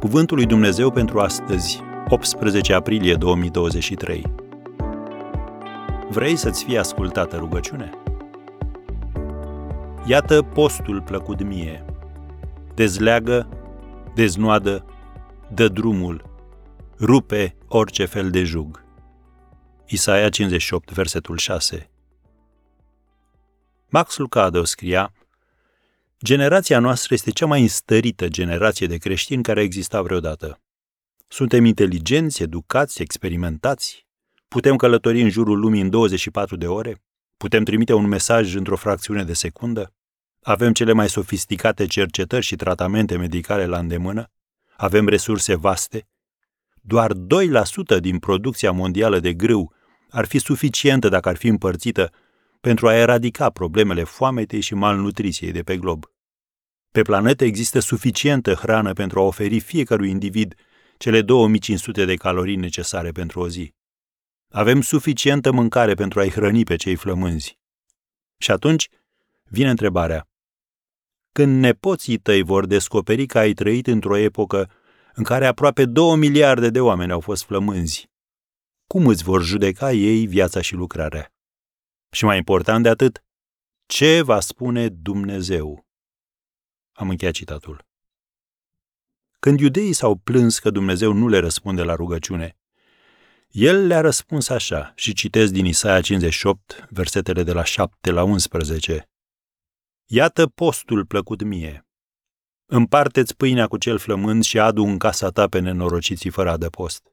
Cuvântul lui Dumnezeu pentru astăzi, 18 aprilie 2023. Vrei să-ți fie ascultată rugăciune? Iată postul plăcut mie. Dezleagă, deznoadă, dă drumul, rupe orice fel de jug. Isaia 58, versetul 6. Max Lucado scria Generația noastră este cea mai înstărită generație de creștini care a existat vreodată. Suntem inteligenți, educați, experimentați, putem călători în jurul lumii în 24 de ore, putem trimite un mesaj într-o fracțiune de secundă, avem cele mai sofisticate cercetări și tratamente medicale la îndemână, avem resurse vaste, doar 2% din producția mondială de grâu ar fi suficientă dacă ar fi împărțită pentru a eradica problemele foametei și malnutriției de pe glob. Pe planetă există suficientă hrană pentru a oferi fiecărui individ cele 2500 de calorii necesare pentru o zi. Avem suficientă mâncare pentru a-i hrăni pe cei flămânzi. Și atunci vine întrebarea. Când nepoții tăi vor descoperi că ai trăit într-o epocă în care aproape două miliarde de oameni au fost flămânzi, cum îți vor judeca ei viața și lucrarea? Și mai important de atât, ce va spune Dumnezeu? Am încheiat citatul. Când iudeii s-au plâns că Dumnezeu nu le răspunde la rugăciune, el le-a răspuns așa, și citesc din Isaia 58, versetele de la 7 la 11. Iată postul plăcut mie. Împarteți pâinea cu cel flămând și adu în casa ta pe nenorociții fără adăpost.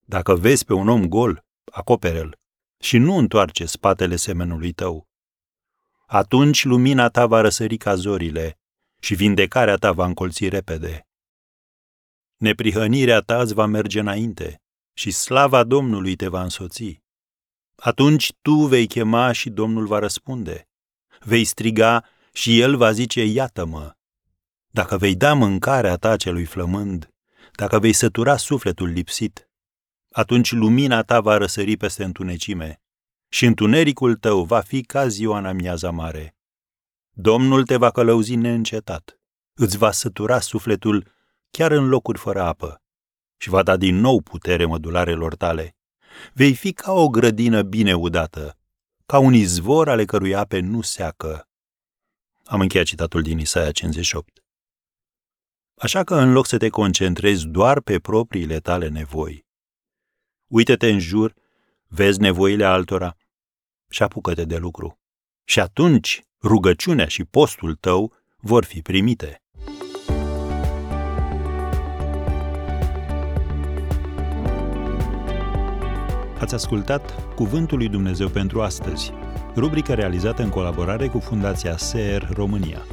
Dacă vezi pe un om gol, acopere-l și nu întoarce spatele semenului tău. Atunci lumina ta va răsări ca zorile și vindecarea ta va încolți repede. Neprihănirea ta îți va merge înainte și slava Domnului te va însoți. Atunci tu vei chema și Domnul va răspunde. Vei striga și El va zice, iată-mă. Dacă vei da mâncarea ta celui flămând, dacă vei sătura sufletul lipsit, atunci lumina ta va răsări peste întunecime și întunericul tău va fi ca ziua în amiaza mare. Domnul te va călăuzi neîncetat, îți va sătura sufletul chiar în locuri fără apă și va da din nou putere mădularelor tale. Vei fi ca o grădină bine udată, ca un izvor ale cărui ape nu seacă. Am încheiat citatul din Isaia 58. Așa că în loc să te concentrezi doar pe propriile tale nevoi, uită-te în jur, vezi nevoile altora și apucă-te de lucru. Și atunci rugăciunea și postul tău vor fi primite. Ați ascultat Cuvântul lui Dumnezeu pentru astăzi, rubrica realizată în colaborare cu Fundația SER România.